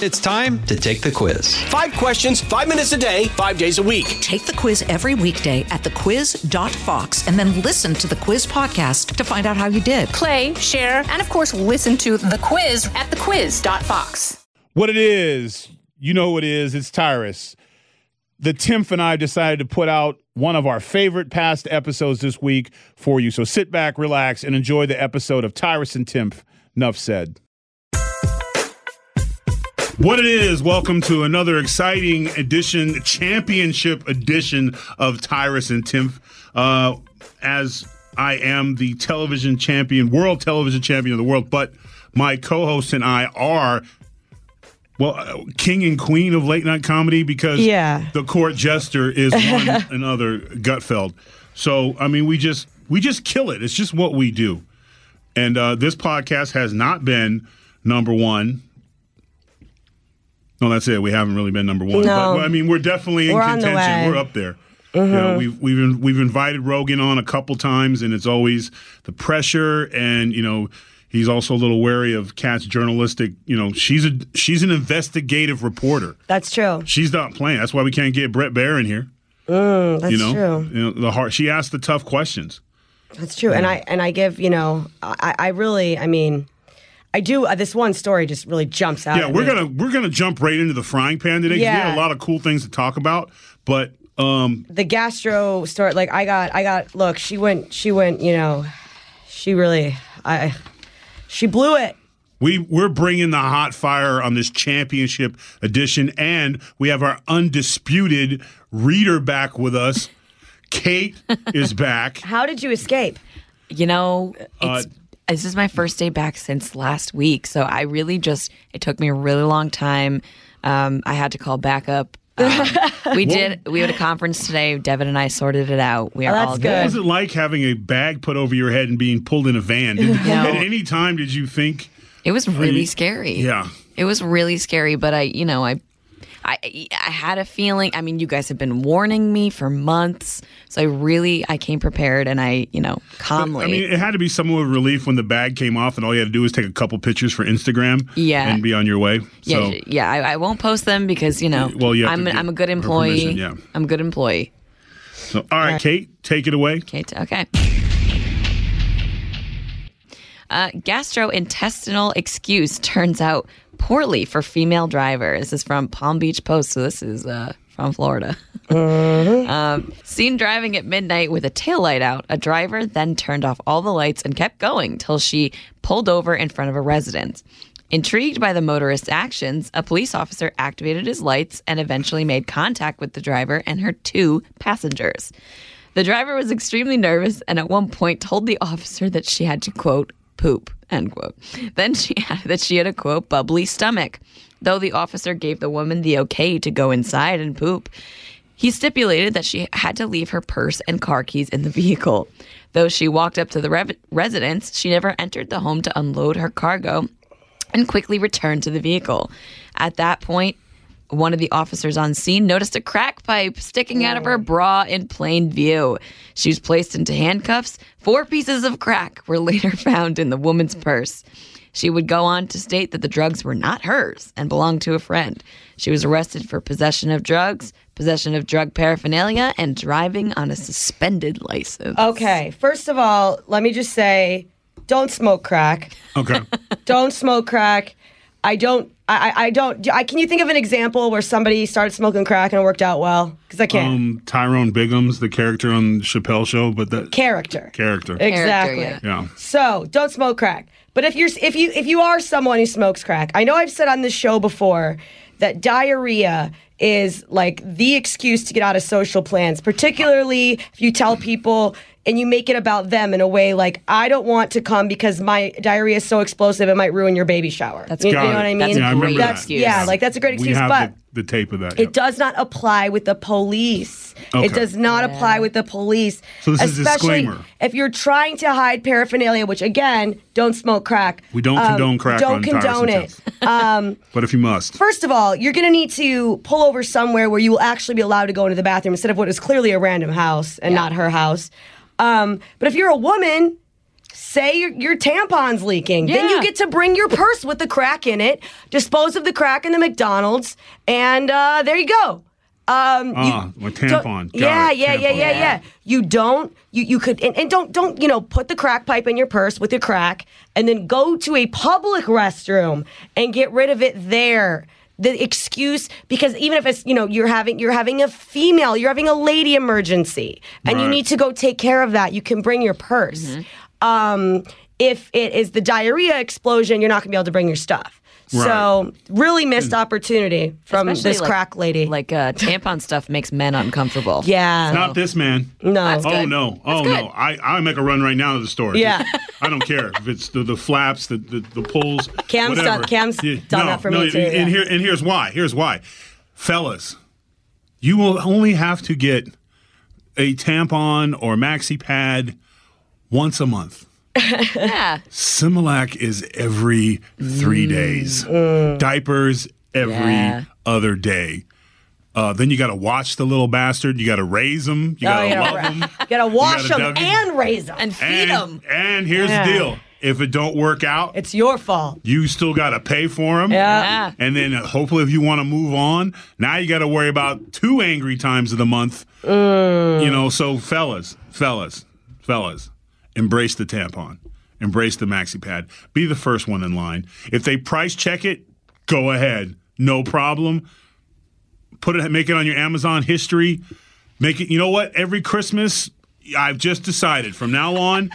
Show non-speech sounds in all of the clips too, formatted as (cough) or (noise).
It's time to take the quiz. Five questions, five minutes a day, five days a week. Take the quiz every weekday at thequiz.fox and then listen to the quiz podcast to find out how you did. Play, share, and of course, listen to the quiz at thequiz.fox. What it is, you know what it is. It's Tyrus. The Timpf and I decided to put out one of our favorite past episodes this week for you. So sit back, relax, and enjoy the episode of Tyrus and Timpf. Nuff said. What it is, welcome to another exciting edition, championship edition of Tyrus and Timpf. Uh, as I am the television champion, world television champion of the world, but my co host and I are well, uh, king and queen of late night comedy because Yeah. the court jester is (laughs) one another Gutfeld. So I mean, we just we just kill it. It's just what we do. And uh, this podcast has not been number one. No, that's it. We haven't really been number one. No. But I mean, we're definitely in We're contention. Mm-hmm. We're up there. You know, we've we've we've invited Rogan on a couple times, and it's always the pressure, and you know, he's also a little wary of Kat's journalistic. You know, she's a she's an investigative reporter. That's true. She's not playing. That's why we can't get Bret Baier in here. Mm, that's you know, true. You know, the hard. She asked the tough questions. That's true. And I and I give you know I, I really I mean I do uh, this one story just really jumps out. Yeah, at we're me. gonna we're gonna jump right into the frying pan today. 'cause We Yeah. had a lot of cool things to talk about, but um, the gastro story. Like I got I got look. She went she went you know she really I she blew it. We we're bringing the hot fire on this championship edition, and we have our undisputed reader back with us. Kate is back. (laughs) How did you escape? You know, Uh, it's this is my first day back since last week, so I really just it took me a really long time. Um, I had to call backup. Um, (laughs) we did. We had a conference today. Devin and I sorted it out. We are Oh, that's all What good. was it like having a bag put over your head and being pulled in a van? Did, (laughs) At any time did you think? It was really you- scary. Yeah. It was really scary, but I, you know, I, I, I had a feeling. I mean, you guys have been warning me for months, so I really, I came prepared, and I, you know, calmly. I mean, it had to be somewhat of relief when the bag came off, and all you had to do was take a couple pictures for Instagram, Yeah. and be on your way. yeah, So, yeah. I, I won't post them because you know, Well, you I'm, a- I'm a good employee. yeah. I'm a good employee. so all right, Kate, take it away. Kate, okay. Uh, gastrointestinal excuse turns out poorly for female driver. This is from Palm Beach Post, so this is uh, from Florida. (laughs) um, seen driving at midnight with a taillight out, a driver then turned off all the lights and kept going till she pulled over in front of a residence. Intrigued by the motorist's actions, a police officer activated his lights and eventually made contact with the driver and her two passengers. The driver was extremely nervous and at one point told the officer that she had to quote poop end quote. Then she (laughs) added that she had a quote bubbly stomach. Though the officer gave the woman the okay to go inside and poop, he stipulated that she had to leave her purse and car keys in the vehicle. Though she walked up to the residence, she never entered the home to unload her cargo and quickly returned to the vehicle. At that point, one of the officers on scene noticed a crack pipe sticking out of her oh. bra in plain view. She was placed into handcuffs. Four pieces of crack were (laughs) later found in the woman's purse. She would go on to state that the drugs were not hers and belonged to a friend. She was arrested for possession of drugs, possession of drug paraphernalia, and driving on a suspended license. Okay, first of all, let me just say, don't smoke crack. Okay. (laughs) don't smoke crack. I don't. I, I I don't. I, can you think of an example where somebody started smoking crack and it worked out well? Because I can't. um, Tyrone Biggums the character on Chappelle Show, but that Character. character. Exactly. yeah. yeah. So don't smoke crack. But if you're if you if you are someone who smokes crack, I know I've said on this show before that diarrhea is like the excuse to get out of social plans, particularly if you tell people and you make it about them in a way like I don't want to come because my diarrhea is so explosive it might ruin your baby shower. That's you, you know it. what I mean? That's a Yeah, I great that. excuse. Yeah, like that's a great We excuse, have but the, the tape of that. it does not apply with the police. Okay. It does not apply with the police. So this is a especially disclaimer. if you're trying to hide paraphernalia, which again, don't smoke crack. We don't Um, condone crack Don't on condone it. Um, (laughs) But if you must, First of all, you're going to need to pull over somewhere where you will actually be allowed to go into the bathroom instead of what is clearly a random house and not her house. Um, but if you're a woman, say your, your tampon's leaking. Then you get to bring your purse with the crack in it, dispose of the crack in the McDonald's, and uh, there you go. Um, Ah, you with tampon. Got Yeah, it, yeah, yeah, yeah, yeah. You don't. You you could and, and don't don't you know put the crack pipe in your purse with your crack, and then go to a public restroom and get rid of it there. The excuse because even if it's you know you're having you're having a female you're having a lady emergency and you need to go take care of that you can bring your purse. Um, if it is the diarrhea explosion, you're not gonna be able to bring your stuff. So really missed opportunity from Especially this like- crack lady. Like uh, tampon stuff makes men uncomfortable. yeah, Not this man. no. Oh good. no! Oh good. no! I I make a run right now to the store. Yeah. (laughs) I don't care if it's the, the flaps, the the, the pulls. Cam's whatever. done- Cam's done no, that for no, me, too, And, yeah. here and here's why. Here's why, fellas. You will only have to get a tampon or maxi pad once a month. Yeah. (laughs) Similac is every three days. Diapers every Yeah. other day. Uh, then you got to watch the little bastard. You got to raise them. You got Oh, to yeah, love right. them. You gotta wash gotta them and raise them. And feed And, them. and here's Yeah. the deal: if it don't work out, it's your fault. you still got to pay for them. Yeah. And then uh, hopefully, if you want to move on, now you got to worry about two angry times of the month. You know, so fellas, fellas, fellas, embrace the tampon, embrace the maxi pad. Be the first one in line. If they price check it, go ahead, no problem. Put it, make it on your Amazon history. Make it. You know what? Every Christmas, I've just decided from now on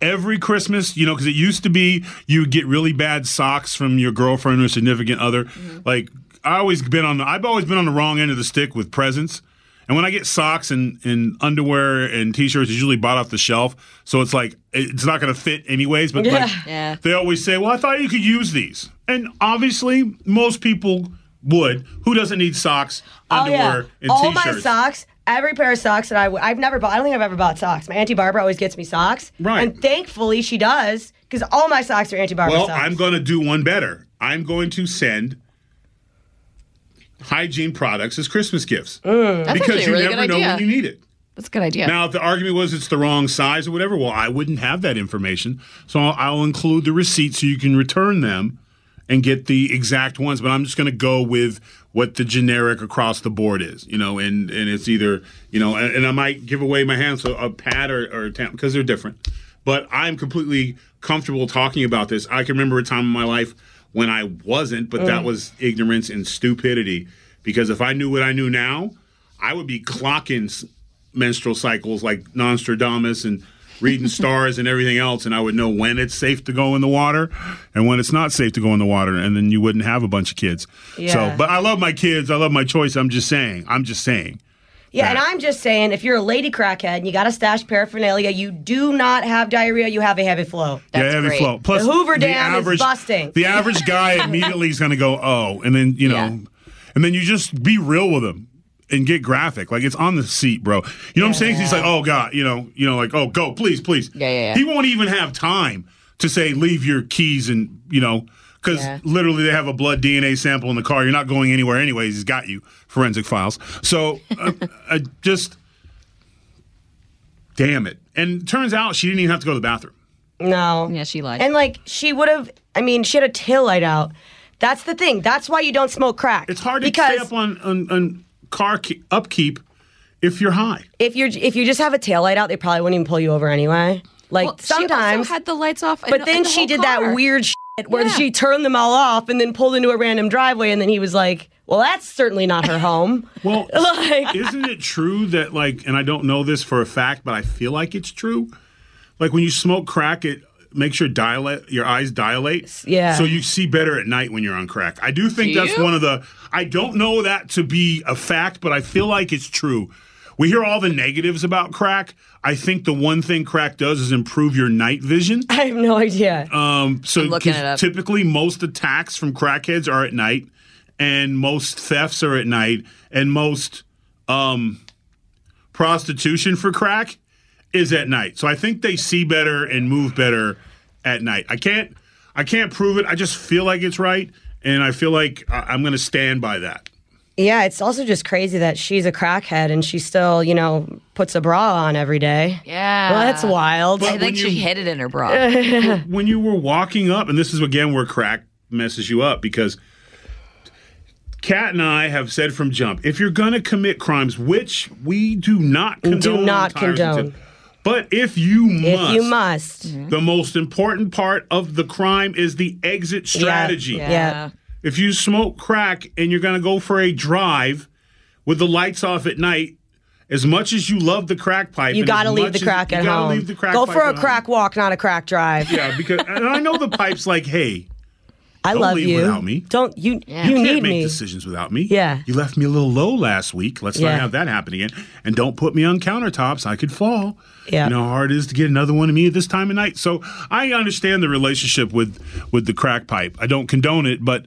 every Christmas, you know, because it used to be you get really bad socks from your girlfriend or significant other. Mm-hmm. Like I always been on the, I've always been on the wrong end of the stick with presents. And when I get socks and, and underwear and t-shirts, it's usually bought off the shelf. So it's like it's not going to fit anyways. But like, Yeah. they always say, "Well, I thought you could use these," and obviously most people would. Who doesn't need socks, oh, underwear, and All t-shirts? All my socks, every pair of socks that I w- I've never bought. I don't think I've ever bought socks. My auntie Barbara always gets me socks, Right. And thankfully she does because all my socks are auntie Barbara Well, socks. I'm going to do one better. I'm going to send hygiene products as Christmas gifts. That's because actually a you really never good know idea. when you need it. That's a good idea. Now, if the argument was it's the wrong size or whatever, well, I wouldn't have that information. So I'll, I'll include the receipt so you can return them and get the exact ones. But I'm just going to go with what the generic across the board is, you know, and, and it's either, you know, and, and I might give away my hands so a pad or, or a tam because they're different. But I'm completely comfortable talking about this. I can remember a time in my life when I wasn't, but that mm. was ignorance and stupidity. Because if I knew what I knew now, I would be clocking menstrual cycles like Nostradamus and reading (laughs) stars and everything else, and I would know when it's safe to go in the water and when it's not safe to go in the water, and then you wouldn't have a bunch of kids. Yeah. So, but I love my kids. I love my choice. I'm just saying. I'm just saying. Yeah, and. I'm just saying, if you're a lady crackhead and you got a stash paraphernalia, you do not have diarrhea. You have a heavy flow. That's yeah, heavy great. flow. Plus, The Hoover Dam is busting. The average guy (laughs) immediately is going to go, oh, and then you know, Yeah. and then you just be real with him and get graphic. Like it's on the seat, bro. You know what I'm saying? He's like, oh god, you know, you know, like, oh, go, please, please. Yeah, yeah, yeah. He won't even have time to say leave your keys and you know. Because Yeah. literally, they have a blood DNA sample in the car. You're not going anywhere, anyways. He's got you forensic files. So, uh, (laughs) I just, damn it. And turns out she didn't even have to go to the bathroom. No. Yeah, she lied. And like she would have. I mean, she had a tail light out. That's the thing. That's why you don't smoke crack. It's hard to because stay up on, on, on car ke- upkeep if you're high. if you're if you just have a tail light out, they probably wouldn't even pull you over anyway. Like Well, she sometimes, also had the lights off. in- but in then the she whole did car. that weird shit where Yeah. she turned them all off and then pulled into a random driveway, and then he was like, "Well, that's certainly not her home." (laughs) Well, (laughs) like, isn't it true that like, and I don't know this for a fact, but I feel like it's true. Like when you smoke crack, it makes your dilate, your eyes dilate. Yeah. So you see better at night when you're on crack. I do think Do that's you? one of the. I don't know that to be a fact, but I feel like it's true. We hear all the negatives about crack. I think the one thing crack does is improve your night vision. (laughs) I have no idea. Um, so looking 'cause it up. typically most attacks from crackheads are at night, and most thefts are at night, and most um, prostitution for crack is at night. So I think they see better and move better at night. I can't I can't prove it. I just feel like it's right, and I feel like I'm going to stand by that. Yeah, it's also just crazy that she's a crackhead and she still, you know, puts a bra on every day. Yeah. Well, that's wild. I when think she hid it in her bra. (laughs) when you were walking up, and this is again where crack messes you up because Kat and I have said from jump, if you're going to commit crimes, which we do not condone, Do not condone. Tips, but if you must, if you must. the most important part of the crime is the exit strategy. Yeah. Yeah. If you smoke crack and you're going to go for a drive with the lights off at night, as much as you love the crack pipe, You and got to leave the crack you at home. Leave the crack Go for a at home. crack walk, not a crack drive. Yeah, because and I know the pipe's like, hey, (laughs) I Don't love leave you. without me. Don't you? You you need can't make me. decisions without me. Yeah. You left me a little low last week. Let's Yeah. not have that happen again. And don't put me on countertops. I could fall. Yeah. You know how hard it is to get another one of me at this time of night. So I understand the relationship with with the crack pipe. I don't condone it, but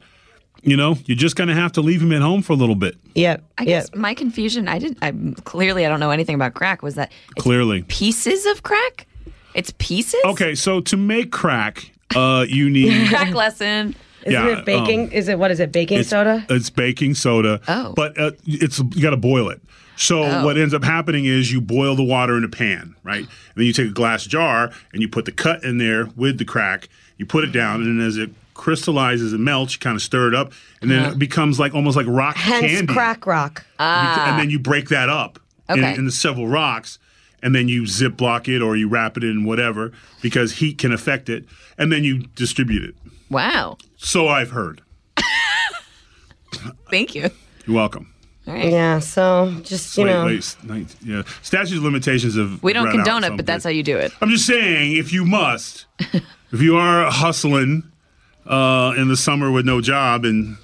you know, you're just gonna have to leave him at home for a little bit. Yep. I yep. guess my confusion, I didn't, I clearly I don't know anything about crack, was that it's Clearly. pieces of crack? It's pieces? Okay, so to make crack, uh, you need (laughs) Crack lesson. Isn't yeah, it baking? is it what is it? Baking it's, soda? It's baking soda. Oh. But uh, it's you got to boil it. So Oh. what ends up happening is you boil the water in a pan, right? And then you take a glass jar and you put the cut in there with the crack. You put it down, and then as it crystallizes and melts, you kind of stir it up, and then it becomes like almost like rock. Hence candy. crack rock. And then ah. you break that up in, Okay. in several rocks, and then you zip block it or you wrap it in whatever because heat can affect it, and then you distribute it. Wow. So I've heard. (laughs) Thank you. You're welcome. All right. yeah. So just you Wait, know. wait, nine- yeah. Statute of limitations of We don't condone it, but that's how you do it. I'm just saying, if you must, (laughs) if you are hustling uh, in the summer with no job and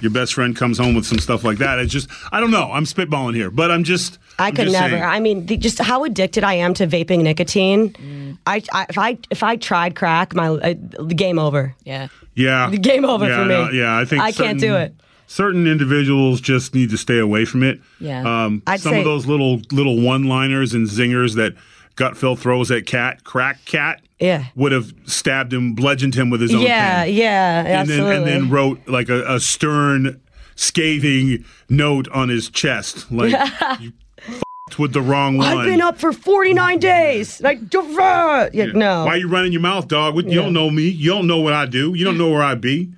your best friend comes home with some stuff like that, it's just I don't know. I'm spitballing here, but I'm just. I I'm could just never. saying. I mean, the, just how addicted I am to vaping nicotine. I, I if I if I tried crack, my uh, game over. Yeah. yeah, The Game over yeah, for me. no, yeah, I think I can't do it. Certain individuals just need to stay away from it. Yeah. Um, I'd some say- of those little little one-liners and zingers that Gutfeld throws at Kat, crack Kat, Yeah. would have stabbed him, bludgeoned him with his own Yeah, pen. yeah, and absolutely. then and then wrote like a, a stern, scathing note on his chest, like (laughs) you f***ed with the wrong one. I've been up for 49 days. Like, yeah, no. Why you running your mouth, dog? You don't know me. You don't know what I do. You don't know where I be.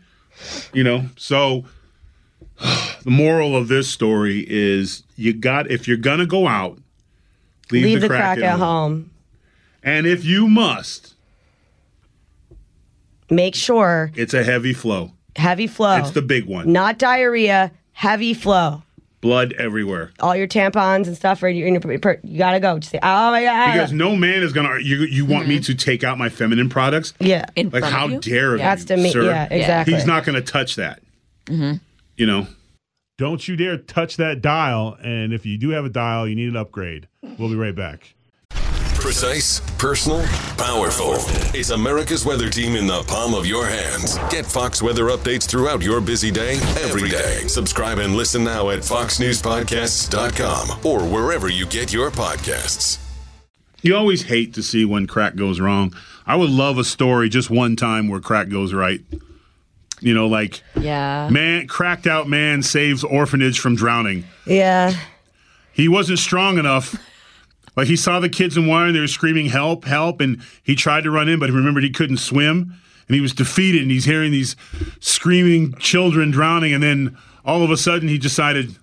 You know. So (sighs) the moral of this story is you got if you're gonna go out, leave, Leave the, the crack at home. home. And if you must, Make sure it's a heavy flow. heavy flow. It's the big one. Not diarrhea, heavy flow. Blood everywhere. All your tampons and stuff, or you, you gotta go. Just say, oh my god. Because no man is gonna. You you want me mm-hmm. to take out my feminine products? yeah. In Like front how of you? dare That's you, to me. sir? Yeah, exactly. He's not going to touch that. Mm-hmm. You know. Don't you dare touch that dial. And if you do have a dial, you need an upgrade. We'll be right back. Precise, personal, powerful. It's America's weather team in the palm of your hands. Get Fox weather updates throughout your busy day, every day. Subscribe and listen now at foxnewspodcasts.com or wherever you get your podcasts. You always hate to see when crack goes wrong. I would love a story just one time where crack goes right. You know, like Yeah. man, cracked out man saves orphanage from drowning. yeah. He wasn't strong enough. Like he saw the kids in water and they were screaming help, help, and he tried to run in, but he remembered he couldn't swim, and he was defeated. And he's hearing these screaming children drowning, and then all of a sudden he decided,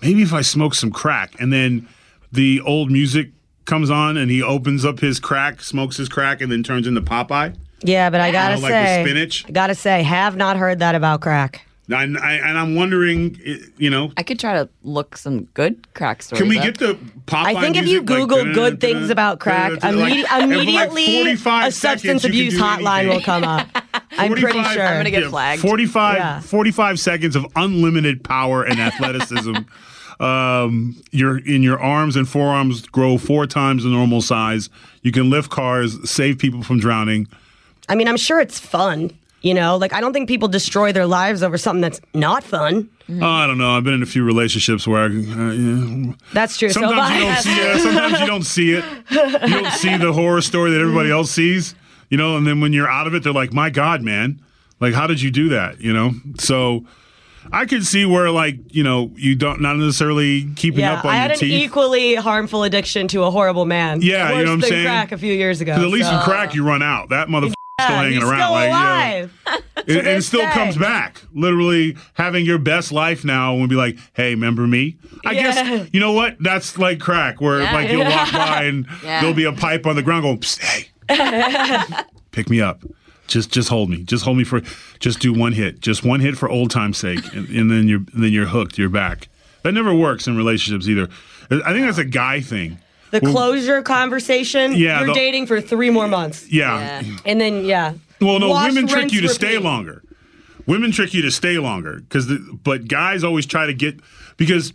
maybe if I smoke some crack, and then the old music comes on, and he opens up his crack, smokes his crack, and then turns into Popeye. Yeah, but I gotta like the say, spinach? I gotta say, have not heard that about crack. And, I, and I'm wondering, you know, I could try to look some good crack stories. Can we up. get the pop? I think if you music, like, Google good things about crack, like, like, immediately a substance seconds, abuse hotline anything. will come up. I'm pretty 45 sure. I'm gonna get flagged. 45, Yeah. 45 seconds of unlimited power and athleticism. um, your in your arms and forearms grow four times the normal size. You can lift cars, save people from drowning. I mean, I'm sure it's fun. You know, like I don't think people destroy their lives over something that's not fun. Oh, I don't know. I've been in a few relationships where I, uh, yeah. That's true. sometimes so you don't see it. Sometimes you don't see it. You don't see the horror story that everybody else sees. You know, and then when you're out of it, they're like, "My God, man! Like, how did you do that?" You know. So, I could see where like you know you don't not necessarily keeping Yeah, up on I your had an teeth. equally harmful addiction to a horrible man. Yeah, you know what I'm saying? crack a few years ago. at least so. with crack you run out. That motherfucker still hanging he's around. still like, you know, alive. it, and it still day. comes back. Literally having your best life now and be like, hey, remember me? I Yeah. guess you know what? That's like crack, where Yeah. like you'll walk (laughs) by and Yeah. there'll be a pipe on the ground going, Psst, hey, (laughs) pick me up. Just just hold me. Just hold me for just do one hit. Just one hit for old time's sake. And, and then you're then you're hooked. You're back. That never works in relationships either. I think that's a guy thing. The closure conversation. Yeah, You're the- dating for three more months, Yeah. Yeah. and then yeah. Well, no, Wash, women trick rinse, you to stay repeat. longer. Women trick you to stay longer because, but guys always try to get because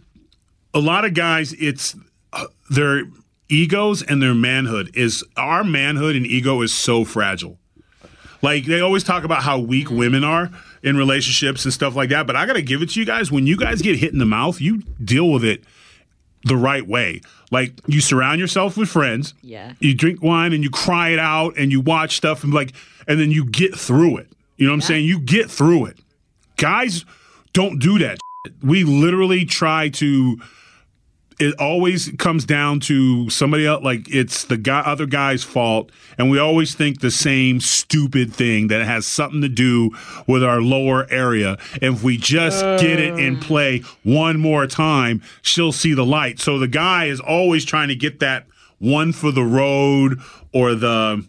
a lot of guys, it's uh, their egos and their manhood is our manhood and ego is so fragile. Like they always talk about how weak women are in relationships and stuff like that. But I got to give it to you guys. When you guys get hit in the mouth, you deal with it the right way. Like you surround yourself with friends. Yeah. You drink wine and you cry it out and you watch stuff and like and then you get through it. You know what I'm saying? You get through it. Guys don't do that. shit. We literally try to it always comes down to somebody else like it's the guy other guy's fault and we always think the same stupid thing that has something to do with our lower area. And if we just get it in uh. play one more time she'll see the light. So the guy is always trying to get that one for the road or the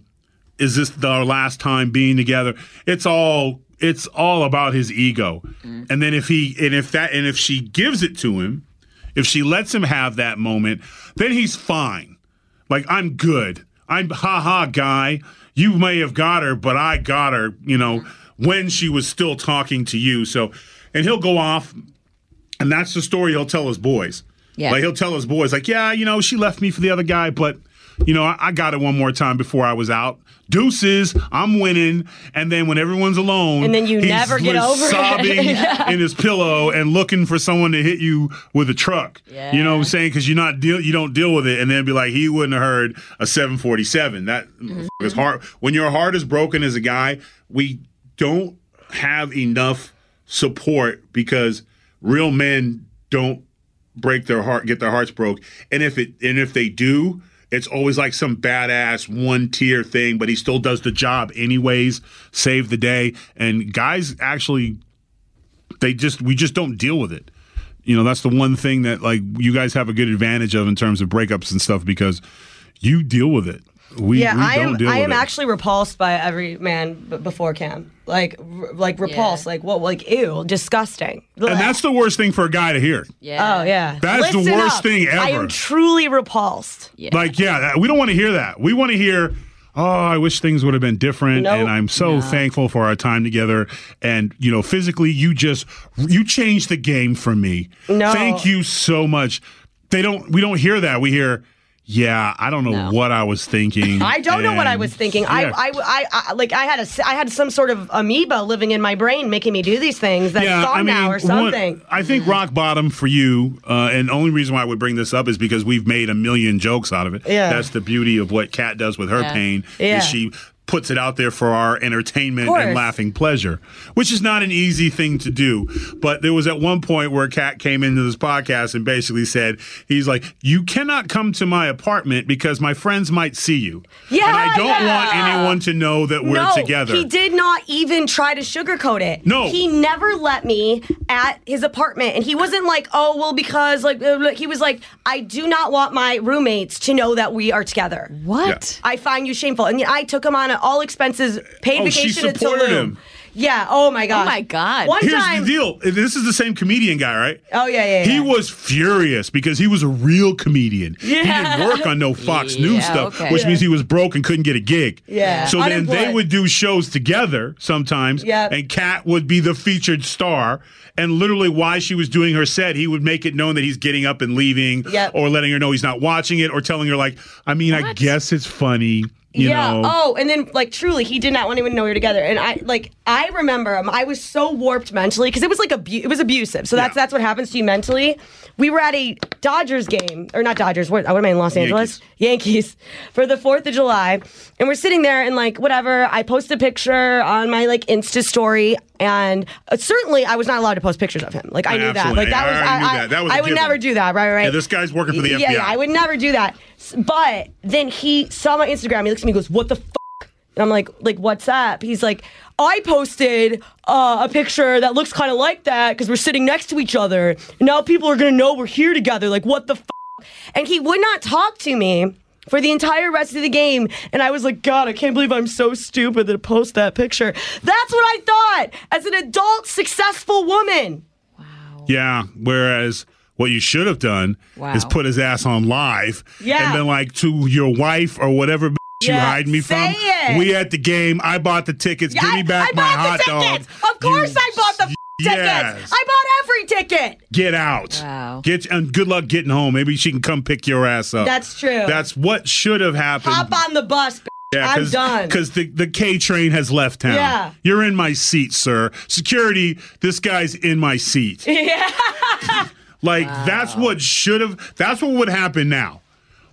is this the, our last time being together? It's all it's all about his ego. Mm. And then if he and if that and if she gives it to him if she lets him have that moment, then he's fine. Like, I'm good. I'm ha ha guy. You may have got her, but I got her, you know, when she was still talking to you. So, and he'll go off, and that's the story he'll tell his boys. Yeah. Like, he'll tell his boys, like, yeah, you know, she left me for the other guy, but, you know, I, I got it one more time before I was out. Deuces, I'm winning. And then when everyone's alone, And then you he's never get over it. sobbing (laughs) in his pillow and looking for someone to hit you with a truck. Yeah. You know what I'm saying? Because you're not deal, you don't deal with it, and then be like, he wouldn't have heard a 747. That is hard. Mm-hmm. When your heart is broken as a guy, we don't have enough support because real men don't break their heart, get their hearts broke, and if it and if they do. It's always like some badass one tier thing, but he still does the job anyways, save the day. And guys actually they just we just don't deal with it. You know, that's the one thing that like you guys have a good advantage of in terms of breakups and stuff because you deal with it. We, Yeah, we I am. I with am it. actually repulsed by every man b- before Cam. Like, r- like repulsed. Like what? Like ew, disgusting. and that's the worst thing for a guy to hear. Yeah. Oh yeah. That is the worst up. thing I ever. am truly repulsed. Yeah. Like, yeah, we don't want to hear that. We want to hear, oh, I wish things would have been different. Nope. And I'm so thankful for our time together. And, you know, physically, you just, you changed the game for me. No. Thank you so much. They don't, we don't hear that. We hear, yeah, I don't know No. what I was thinking. (laughs) I don't know what I was thinking. Yeah. I, I, I, I, like, I had a, I had some sort of amoeba living in my brain, making me do these things that's gone now or one- something. I think rock bottom for you, uh, and the only reason why I would bring this up is because we've made a million jokes out of it. Yeah. That's the beauty of what Kat does with her Yeah. pain. Yeah. Is she puts it out there for our entertainment and laughing pleasure, which is not an easy thing to do. But there was at one point where Kat came into this podcast and basically said, he's like, you cannot come to my apartment because my friends might see you. Yeah, And I don't yeah. want anyone to know that we're no, together. He did not even try to sugarcoat it. No. He never let me at his apartment. And he wasn't like, oh, well, because, like, he was like, I do not want my roommates to know that we are together. What? I find you shameful. And I took him on an all expenses paid Oh, she vacation to supported Tulum. him. Yeah. Oh my god. Oh my God. One Here's time. the deal. This is the same comedian guy, right? Oh yeah, yeah. He yeah. was furious because he was a real comedian. Yeah. He didn't work on no (laughs) Fox News stuff, okay. which means he was broke and couldn't get a gig. Yeah. So then they would do shows together sometimes, Yep. and Kat would be the featured star. And literally, while she was doing her set, he would make it known that he's getting up and leaving, Yep. or letting her know he's not watching it, or telling her like, "I mean, I guess it's funny." You yeah. know, Oh, and then like truly, he did not want anyone to know we were together. And I like I remember um, I was so warped mentally because it was like abu- it was abusive. So that's Yeah. that's what happens to you mentally. We were at a Dodgers game or not Dodgers. What, what am I in Los Angeles? Yankees (laughs) for the Fourth of July, and we're sitting there and like whatever. I post a picture on my like Insta story. And uh, certainly, I was not allowed to post pictures of him. Like I knew that. Like that I was. knew I, that. That was I would given. never do that. Right. Right. Yeah, this guy's working for the FBI. Yeah, yeah, I would never do that. But then he saw my Instagram. He looks at me, and goes, "What the fuck?" And I'm like, "Like what's up?" He's like, "I posted uh, a picture that looks kind of like that because we're sitting next to each other. And now people are gonna know we're here together. Like what the fuck?" And he would not talk to me. For the entire rest of the game. And I was like, God, I can't believe I'm so stupid to post that picture. That's what I thought as an adult, successful woman. Wow. Yeah. Whereas what you should have done Wow. is put his ass on live Yeah. and been like to your wife or whatever. You Yeah, hide me say from. it. We at the game. I bought the tickets. Give me back I my bought hot the dog. tickets. Of course, You- I bought the f- Yes. tickets. I bought every ticket. Get out. Wow. Get and good luck getting home. Maybe she can come pick your ass up. That's true. That's what should have happened. Hop on the bus. b- I'm done. Because the, the K train has left town. Yeah. You're in my seat, sir. Security, this guy's in my seat. (laughs) Yeah. Like that's what should have. That's what would happen now.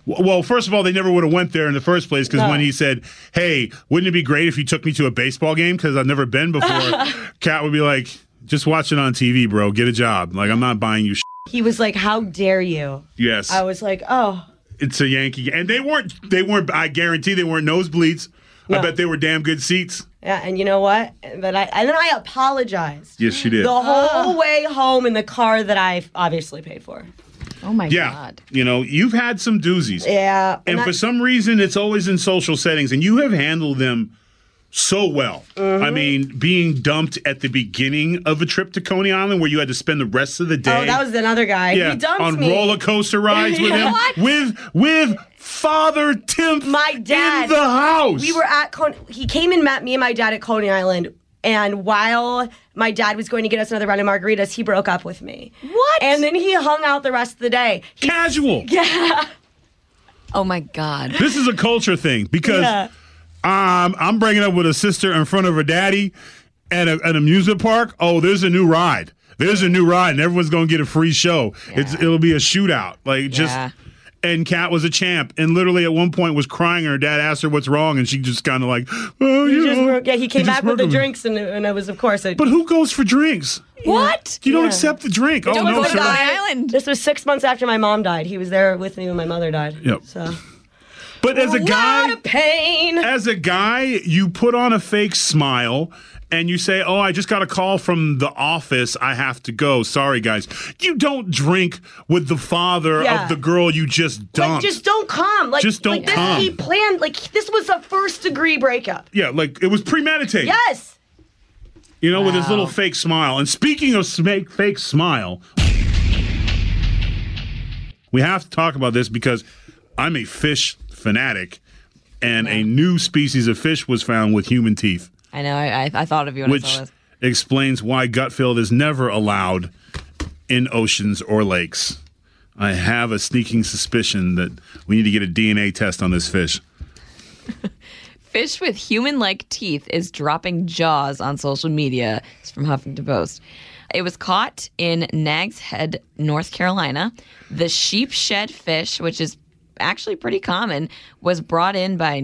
Well, first of all, they never would have went there in the first place because No. when he said, "Hey, wouldn't it be great if you took me to a baseball game?" Because I've never been before, (laughs) Kat would be like, "Just watch it on TV, bro. Get a job. Like I'm not buying you." Sh-. He was like, "How dare you?" Yes, I was like, "Oh, it's a Yankee, game. and they weren't. They weren't. I guarantee they weren't nosebleeds. I bet they were damn good seats. yeah." And you know what? But I and then I apologized Yes, she did. the ah. whole way home in the car that I obviously paid for. Oh my yeah, god. you know, you've had some doozies. Yeah. and that- for some reason it's always in social settings and you have handled them so well Mm-hmm. i mean being dumped at the beginning of a trip to coney island where you had to spend the rest of the day oh, that was another guy. yeah, he dumped on me. roller coaster rides with (laughs) him What? with with father tim My dad. in the house We were at Con- he came and met me and my dad at Coney Island. And while my dad was going to get us another round of margaritas, he broke up with me. What? And then he hung out the rest of the day. He, casual (laughs) Yeah. Oh my god. this is a culture thing because Yeah. Um, i'm breaking up with a sister in front of her daddy at a, an amusement park oh there's a new ride there's a new ride and everyone's gonna get a free show it's it'll be a shootout like just Yeah. and Kat was a champ, and literally at one point was crying. And her dad asked her what's wrong, and she just kind of like, "Oh, he you just know." broke- yeah, he came just back with the up drinks, and, and it was, of course, a, But who goes for drinks? What? You don't Yeah. accept the drink. Oh Don't no, go to sir. Island. This was six months after my mom died. He was there with me when my mother died. Yep. So But as a guy, pain. as a guy, you put on a fake smile and you say, "Oh, I just got a call from the office. I have to go. Sorry, guys." You don't drink with the father Yeah. of the girl you just dumped. Like, just don't come. Like, Just don't like this, come. He planned. Like, this was a first degree breakup. yeah, like it was premeditated. Yes. You know, with his little fake smile. And speaking of fake fake smile, we have to talk about this because I'm a fish fanatic, and a new species of fish was found with human teeth, I know. I, I, I thought of you when I which saw this. explains why Gutfeld is never allowed in oceans or lakes. I have a sneaking suspicion that we need to get a DNA test on this fish. (laughs) Fish with human like teeth is dropping jaws on social media. It's from Huffington Post. It was caught in Nags Head, North Carolina. The sheepshead fish, which is actually pretty common, was brought in by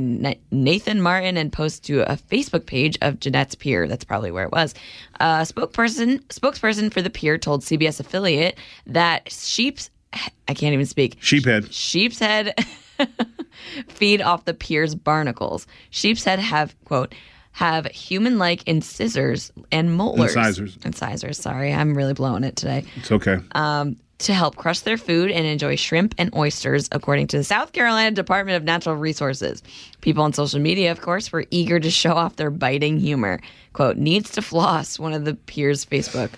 Nathan Martin and posted to a Facebook page of Jennette's Pier. That's probably where it was. A spokesperson spokesperson for the pier told CBS affiliate that sheep's I can't even speak. Sheephead. Sheep's head (laughs) feed off the pier's barnacles. Sheep's head have quote have human-like incisors and molars. Incisors. Incisors. Sorry, I'm really blowing it today. It's okay. Um, to help crush their food and enjoy shrimp and oysters, according to the South Carolina Department of Natural Resources. People on social media, of course, were eager to show off their biting humor. Quote, needs to floss, one of the peers' Facebook.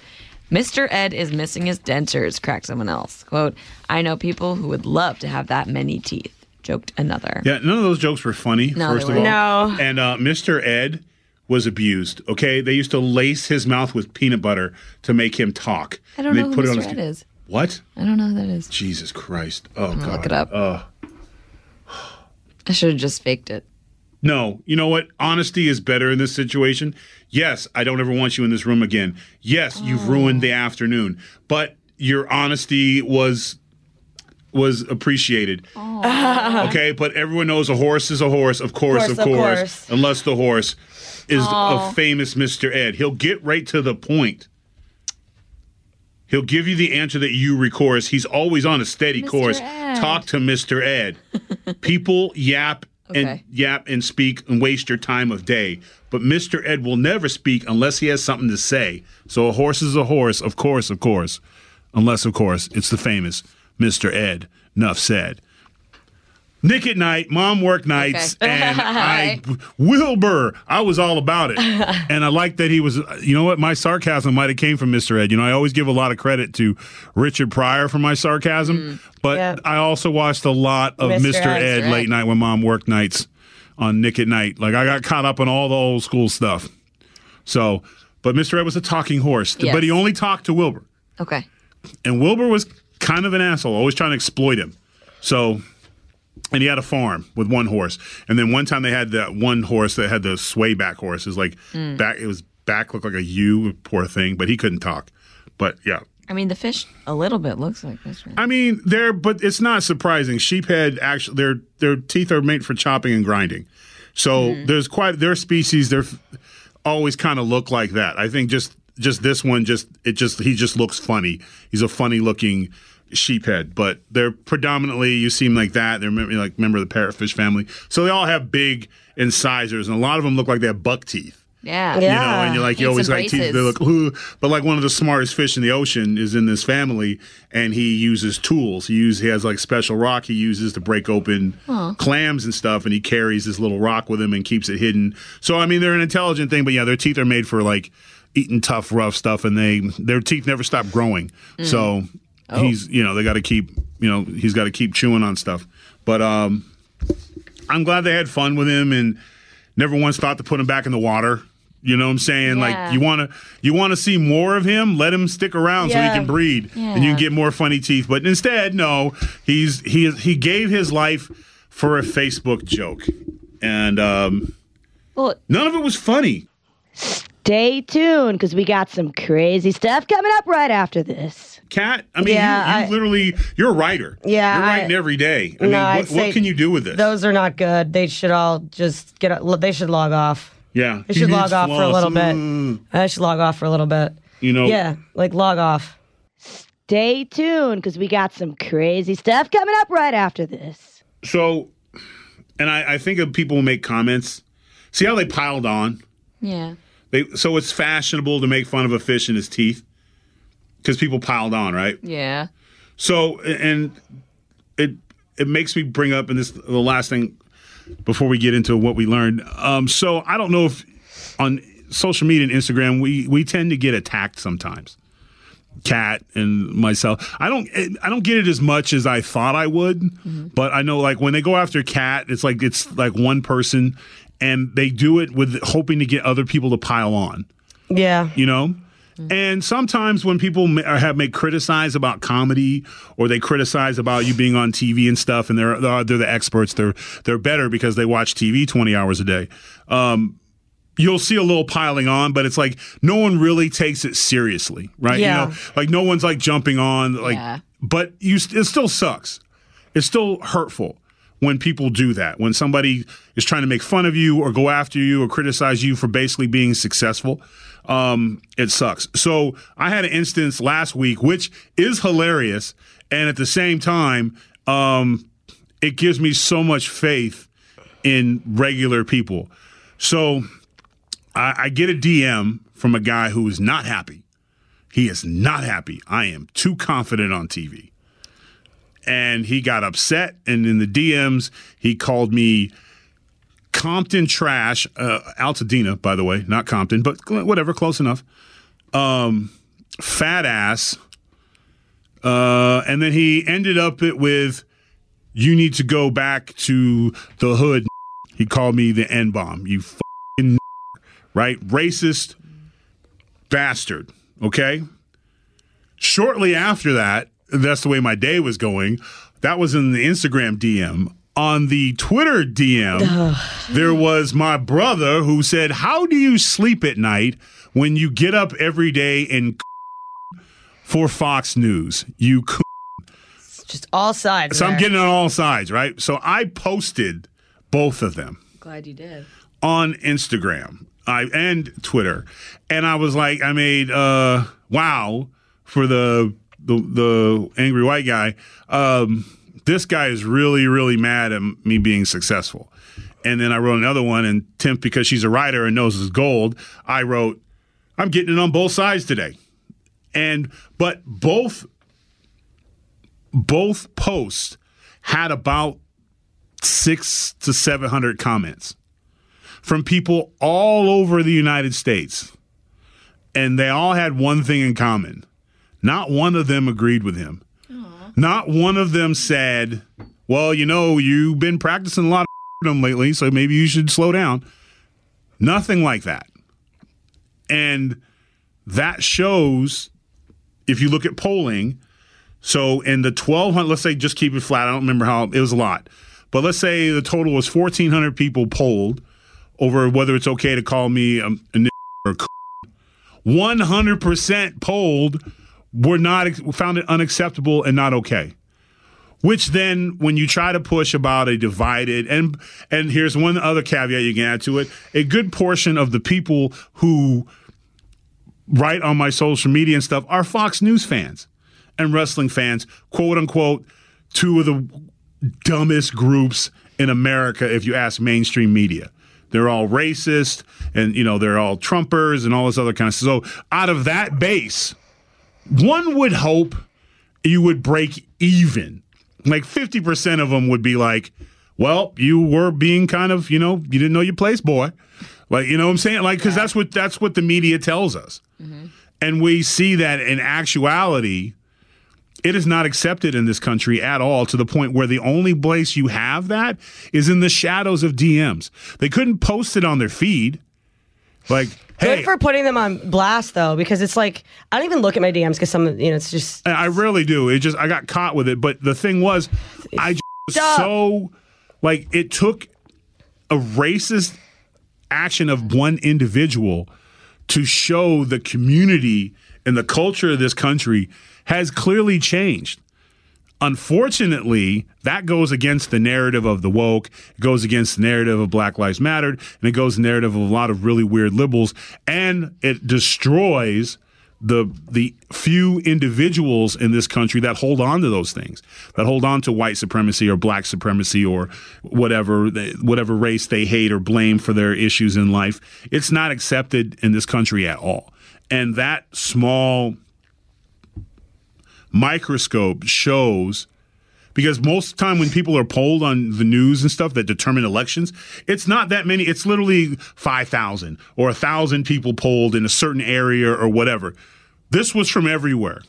Mr. Ed is missing his dentures, cracked someone else. Quote, I know people who would love to have that many teeth, joked another. Yeah, none of those jokes were funny. No, first of all, weren't. No. And uh, Mr. Ed was abused. Okay, they used to lace his mouth with peanut butter to make him talk. I don't And know they'd who it on Mr. his- Ed is. What? I don't know who that is. Jesus Christ! Oh God! look it up. Oh I should have just faked it. no! You know what? Honesty is better in this situation. Yes, I don't ever want you in this room again. Yes, you've oh. ruined the afternoon, but your honesty was was appreciated. Oh. (laughs) Okay, but everyone knows a horse is a horse, of course, Course, of of course, course. unless the horse is Aw. a oh. famous Mr. Ed. He'll get right to the point. He'll give you the answer that you request. He's always on a steady Mr. course. Ed. Talk to Mr. Ed. People yap Okay. and yap and speak and waste your time of day. But Mr. Ed will never speak unless he has something to say. So a horse is a horse, of course, of course. Unless, of course, it's the famous Mr. Ed. Nuff said. Nick at Nite, mom work nights, Okay. and (laughs) I Wilbur, I was all about it, (laughs) and I like that he was. You know what? My sarcasm might have came from Mr. Ed. You know, I always give a lot of credit to Richard Pryor for my sarcasm, but Yeah. I also watched a lot of Mr. Mr. Ed. Mr. late night when mom worked nights on Nick at Nite. Like I got caught up on all the old school stuff. So, but Mr. Ed was a talking horse, Yes. but he only talked to Wilbur Okay. and Wilbur was kind of an asshole, always trying to exploit him. So, and he had a farm with one horse, and then one time they had that one horse that had the sway back horse. Is like mm. back, it was back looked like a U, poor thing, but he couldn't talk. But yeah, I mean, the fish a little bit looks like this. Right? I mean, they're but it's not surprising. Sheephead actually their their teeth are made for chopping and grinding. So mm-hmm. there's quite their species they're always kind of look like that. I think just just this one just it just he just looks funny. He's a funny looking sheephead, but they're predominantly you seem like that. They're mem- like member of the parrotfish family. So they all have big incisors and a lot of them look like they have buck teeth. Yeah. Yeah. You know, and you're like, you always like teeth. They look, "Ooh." but like one of the smartest fish in the ocean is in this family, and he uses tools. He uses he has like special rock he uses to break open clams and stuff, and he carries this little rock with him and keeps it hidden. So I mean, they're an intelligent thing, but yeah, their teeth are made for like eating tough, rough stuff, and they their teeth never stop growing. So he's you know they got to keep you know he's got to keep chewing on stuff. But um, I'm glad they had fun with him and never once thought to put him back in the water. You know what I'm saying? Yeah. Like you want to you want to see more of him, let him stick around so he can breed and you can get more funny teeth. But instead, no, he's he he gave his life for a Facebook joke. And um Well, none of it was funny. Stay tuned because we got some crazy stuff coming up right after this. Kat, I mean, Yeah, you, you I- literally, you're a writer. Yeah, you're I- writing every day. I No, mean, what, what can you do with this? Those are not good. They should all just get. They should log off. yeah, They should log needs off for a floss. little bit. Mm. I should log off for a little bit. You know, Yeah, like log off. Stay tuned because we got some crazy stuff coming up right after this. So, and I, I think of people who make comments. See how they piled on? yeah. They so it's fashionable to make fun of a fish in his teeth because people piled on, right? Yeah. So, and it it makes me bring up, and this the last thing before we get into what we learned. Um, so I don't know if on social media and Instagram we we tend to get attacked sometimes. Kat and myself. I don't I don't get it as much as I thought I would, but I know like when they go after Kat, it's like it's like one person and they do it with hoping to get other people to pile on Yeah. you know and sometimes when people ma- uh, have make criticize about comedy or they criticize about you being on TV and stuff and they're they're they're the experts they're they're better because they watch TV 20 hours a day um you'll see a little piling on but it's like no one really takes it seriously right Yeah. you know like no one's like jumping on like Yeah. but you it still sucks it's still hurtful when people do that. When somebody is trying to make fun of you or go after you or criticize you for basically being successful, um, it sucks. So I had an instance last week, which is hilarious, and at the same time, um, it gives me so much faith in regular people. So I, I get a DM from a guy who is not happy. He is not happy. I am too confident on TV and he got upset. And in the DMs, he called me Compton trash, uh, Altadena, by the way, not Compton, but whatever, close enough. Um, fat ass. Uh, and then he ended up it with, "You need to go back to the hood." He called me the N bomb. You fucking right, racist bastard. Okay. Shortly after that, that's the way my day was going. That was in the Instagram DM. On the Twitter DM, there was my brother who said, How do you sleep at night when you get up every day and for Fox News? You c-" Just all sides. So I'm getting on all sides, right? So I posted both of them Glad you did. on Instagram. I and Twitter, and I was like, I made uh, wow for the the the angry white guy. Um, this guy is really really mad at me being successful. And then I wrote another one, and Tim, because she's a writer and knows his gold, I wrote, I'm getting it on both sides today. And but both both posts had about six to seven hundred comments from people all over the United States. And they all had one thing in common. Not one of them agreed with him. Not one of them said, Well, you know, you've been practicing a lot of (laughs) them lately, so maybe you should slow down. Nothing like that. And that shows, if you look at polling, so in the 1,200, let's say just keep it flat. I don't remember how, it was a lot. But let's say the total was 1,400 people polled over whether it's okay to call me a, a n- or a (laughs) c- 100% polled were not found it unacceptable and not okay. Which then when you try to push about a divided and and here's one other caveat you can add to it. A good portion of the people who write on my social media and stuff are fox news fans and wrestling fans quote unquote two of the dumbest groups in america if you ask mainstream media. They're all racist and you know they're all trumpers and all this other kind of so out of that base one would hope you would break even like 50% of them would be like, well, you were being kind of, you know, you didn't know your place, boy. Like, you know what I'm saying? Like, because that's what that's what the media tells us. Mm-hmm. And we see that in actuality, it is not accepted in this country at all to the point where the only place you have that is in the shadows of DMs. They couldn't post it on their feed. Like, Good for putting them on blast though, because it's like I don't even look at my DMs because some, you know, it's just I rarely do. It just I got caught with it. But the thing was, I just was up. so like it took a racist action of one individual to show the community and the culture of this country has clearly changed. Unfortunately, that goes against the narrative of the woke. It goes against the narrative of Black Lives Mattered, and it goes the narrative of a lot of really weird liberals, and it destroys the the few individuals in this country that hold on to those things, that hold on to white supremacy or black supremacy or whatever they, whatever race they hate or blame for their issues in life. It's not accepted in this country at all, and that small microscope shows because most time when people are polled on the news and stuff that determine elections, it's not that many. It's literally 5,000 or 1,000 people polled in a certain area or whatever. This was from everywhere.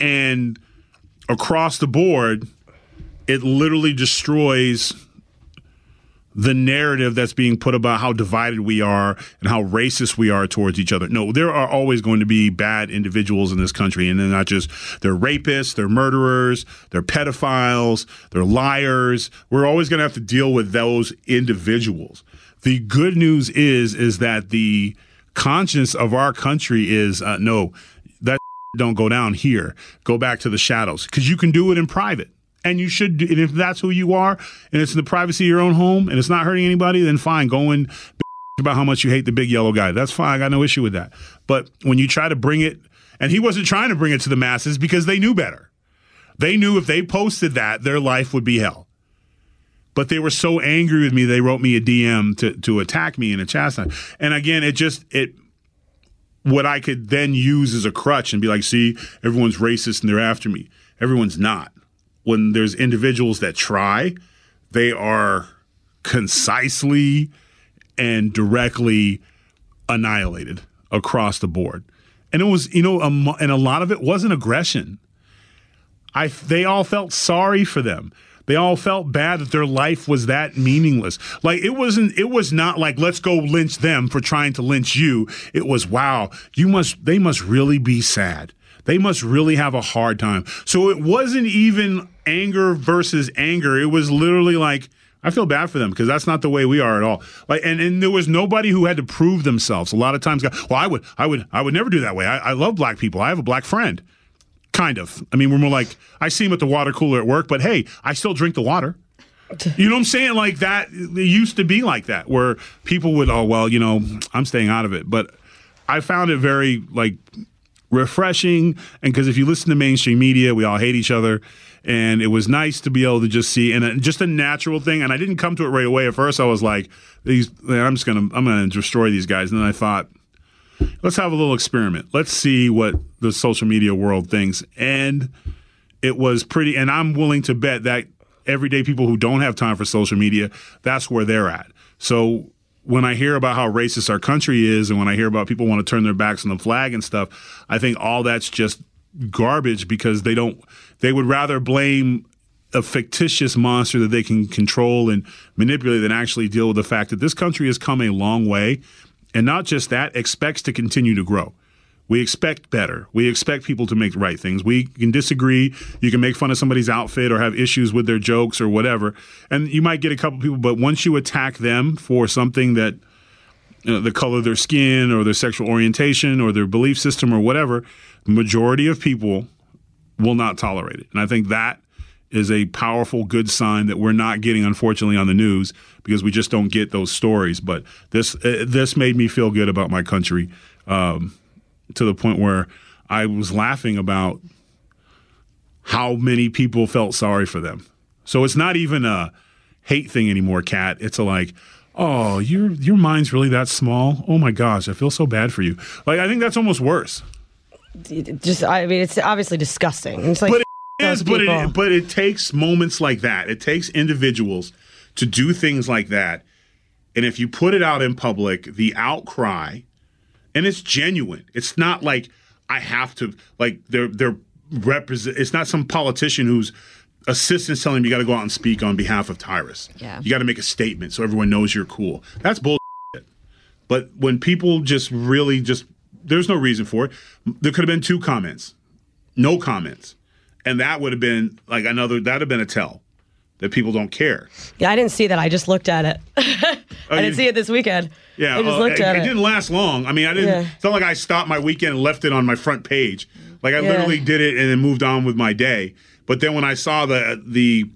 And across the board, it literally destroys the narrative that's being put about how divided we are and how racist we are towards each other. No, there are always going to be bad individuals in this country, and they're not just they're rapists, they're murderers, they're pedophiles, they're liars. We're always going to have to deal with those individuals. The good news is is that the conscience of our country is uh, no, that (laughs) don't go down here. Go back to the shadows because you can do it in private and you should do, and if that's who you are and it's in the privacy of your own home and it's not hurting anybody then fine go and (laughs) about how much you hate the big yellow guy. That's fine i got no issue with that. But when you try to bring it and he wasn't trying to bring it to the masses because they knew better. They knew if they posted that their life would be hell. But they were so angry with me they wrote me a dm to, to attack me and a chastise. And again it just it what i could then use as a crutch and be like see everyone's racist and they're after me. Everyone's not when there's individuals that try, they are concisely and directly annihilated across the board. And it was, you know, a, and a lot of it wasn't aggression. I they all felt sorry for them. They all felt bad that their life was that meaningless. Like it wasn't it was not like let's go lynch them for trying to lynch you. It was wow, you must they must really be sad. They must really have a hard time. So it wasn't even anger versus anger. It was literally like I feel bad for them because that's not the way we are at all. Like, and, and there was nobody who had to prove themselves. A lot of times, well, I would, I would, I would never do that way. I, I love black people. I have a black friend, kind of. I mean, we're more like I see him at the water cooler at work, but hey, I still drink the water. You know what I'm saying? Like that. It used to be like that, where people would, oh well, you know, I'm staying out of it. But I found it very like refreshing, and because if you listen to mainstream media, we all hate each other. And it was nice to be able to just see, and uh, just a natural thing. And I didn't come to it right away. At first, I was like, "These, I'm just gonna, I'm gonna destroy these guys." And then I thought, let's have a little experiment. Let's see what the social media world thinks. And it was pretty, and I'm willing to bet that everyday people who don't have time for social media, that's where they're at. So when I hear about how racist our country is, and when I hear about people want to turn their backs on the flag and stuff, I think all that's just garbage because they don't, they would rather blame a fictitious monster that they can control and manipulate than actually deal with the fact that this country has come a long way. And not just that, expects to continue to grow. We expect better. We expect people to make the right things. We can disagree. You can make fun of somebody's outfit or have issues with their jokes or whatever. And you might get a couple people, but once you attack them for something that you know, the color of their skin or their sexual orientation or their belief system or whatever, majority of people will not tolerate it. And I think that is a powerful, good sign that we're not getting, unfortunately, on the news because we just don't get those stories. But this uh, this made me feel good about my country um, to the point where I was laughing about how many people felt sorry for them. So it's not even a hate thing anymore, Kat. It's a like, oh, your your mind's really that small. Oh my gosh, I feel so bad for you. Like I think that's almost worse. Just, I mean, it's obviously disgusting. It's like, But it (laughs) but it, but it takes moments like that. It takes individuals to do things like that. And if you put it out in public, the outcry, and it's genuine. It's not like I have to like they're they're represent. It's not some politician whose assistant's telling him you got to go out and speak on behalf of Tyrus. Yeah. you got to make a statement so everyone knows you're cool. That's bullshit. (laughs) But when people just really just there's no reason for it. There could have been two comments, no comments, and that would have been like another. That'd have been a tell that people don't care. yeah, I didn't see that. I just looked at it. (laughs) I didn't see it this weekend. Yeah, I just uh, looked it, at it it. didn't last long. I mean, I didn't. Yeah. It's not like I stopped my weekend and left it on my front page. Like I Yeah. literally did it and then moved on with my day. But then when I saw the the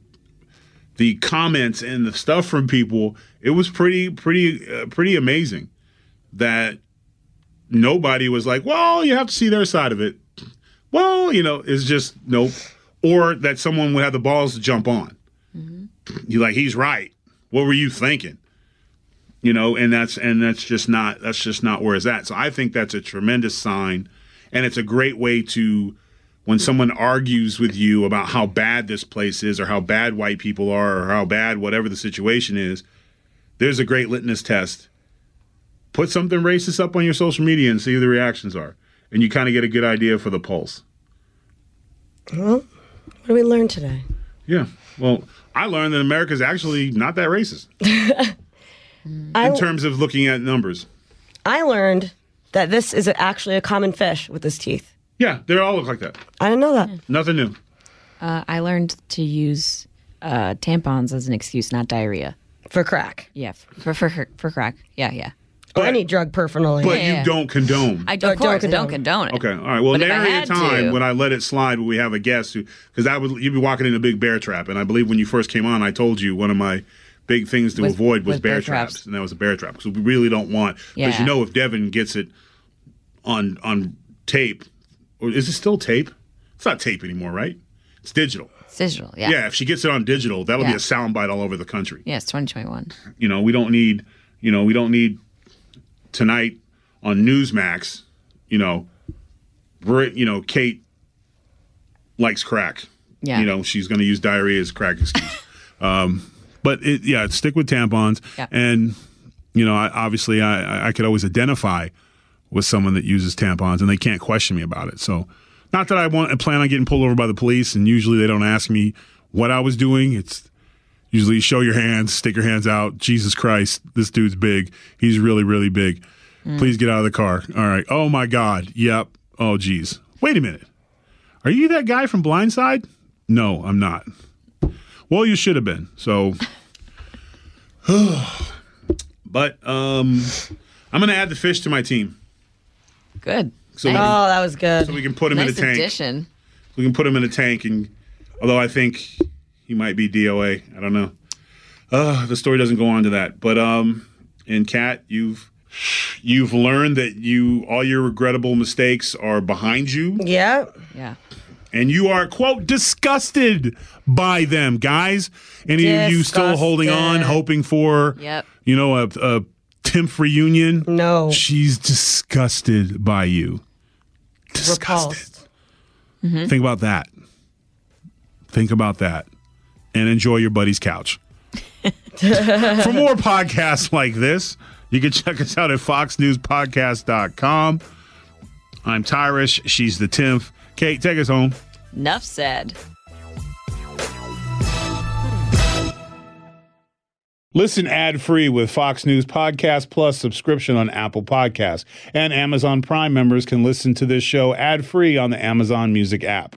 the comments and the stuff from people, it was pretty pretty uh, pretty amazing that nobody was like, "Well, you have to see their side of it." Well, you know, it's just nope. Or that someone would have the balls to jump on. Mm-hmm. You're like, he's right. What were you thinking? you know and that's and that's just not that's just not where it's at so i think that's a tremendous sign and it's a great way to when someone argues with you about how bad this place is or how bad white people are or how bad whatever the situation is there's a great litmus test put something racist up on your social media and see who the reactions are and you kind of get a good idea for the pulse Well, What do we learn today? yeah well i learned that america's actually not that racist (laughs) I, in terms of looking at numbers I learned that this is actually a common fish with his teeth. yeah they all look like that I didn't know that. nothing new Uh, I learned to use uh, tampons as an excuse, not diarrhea. For crack. Yeah, for for for, for crack. Yeah, yeah. Or any drug paraphernalia. but Yeah. you don't condone I don't, of course, I don't condone. condone it. Okay, all right. Well, But if I nary a time to- when I let it slide when we have a guest who, because that would you'd be walking in a big bear trap, and I believe when you first came on, I told you one of my big things to Was- avoid was, was bear, bear traps. traps. and that was a bear trap because we really don't want because Yeah. you know if Devin gets it on on tape, or is it still tape? It's not tape anymore, right? It's digital. It's digital. Yeah. Yeah, if she gets it on digital, that'll be Yeah. a soundbite all over the country. Yeah, 2021. You know, we don't need, you know, we don't need tonight on Newsmax, you know, Bret, you know, Kat likes crack. Yeah. You know, she's going to use diarrhea as crack excuse. (laughs) um, but it, yeah, stick with tampons. Yeah. And, you know, I, obviously I, I could always identify with someone that uses tampons and they can't question me about it. So, not that I want I plan on getting pulled over by the police, and usually they don't ask me what I was doing. It's usually show your hands, stick your hands out. Jesus Christ, this dude's big. He's really, really big. Please get out of the car. All right. Oh my God. Yep. Oh geez. Wait a minute. Are you that guy from Blindside? No, I'm not. Well, you should have been. So, (sighs) but um, I'm going to add the fish to my team Good. so we Oh, that was good. so we can put him in a tank. addition. We can put him in a tank, and although I think he might be DOA, I don't know. Uh, the story doesn't go on to that. But um, in Kat, you've you've learned that you all your regrettable mistakes are behind you. Yeah. Yeah. And you are quote disgusted by them, guys. Any of you still holding on, hoping for Yep. you know a, a Timpf reunion? No. She's disgusted by you. Disgusted. Repulsed. Think about that. Think about that. And enjoy your buddy's couch. (laughs) For more podcasts like this, you can check us out at foxnewspodcast.com. I'm Tyrus. She's the Timpf. Kat, take us home. Enough said. Listen ad free with Fox News Podcast Plus subscription on Apple Podcasts. And Amazon Prime members can listen to this show ad free on the Amazon Music app.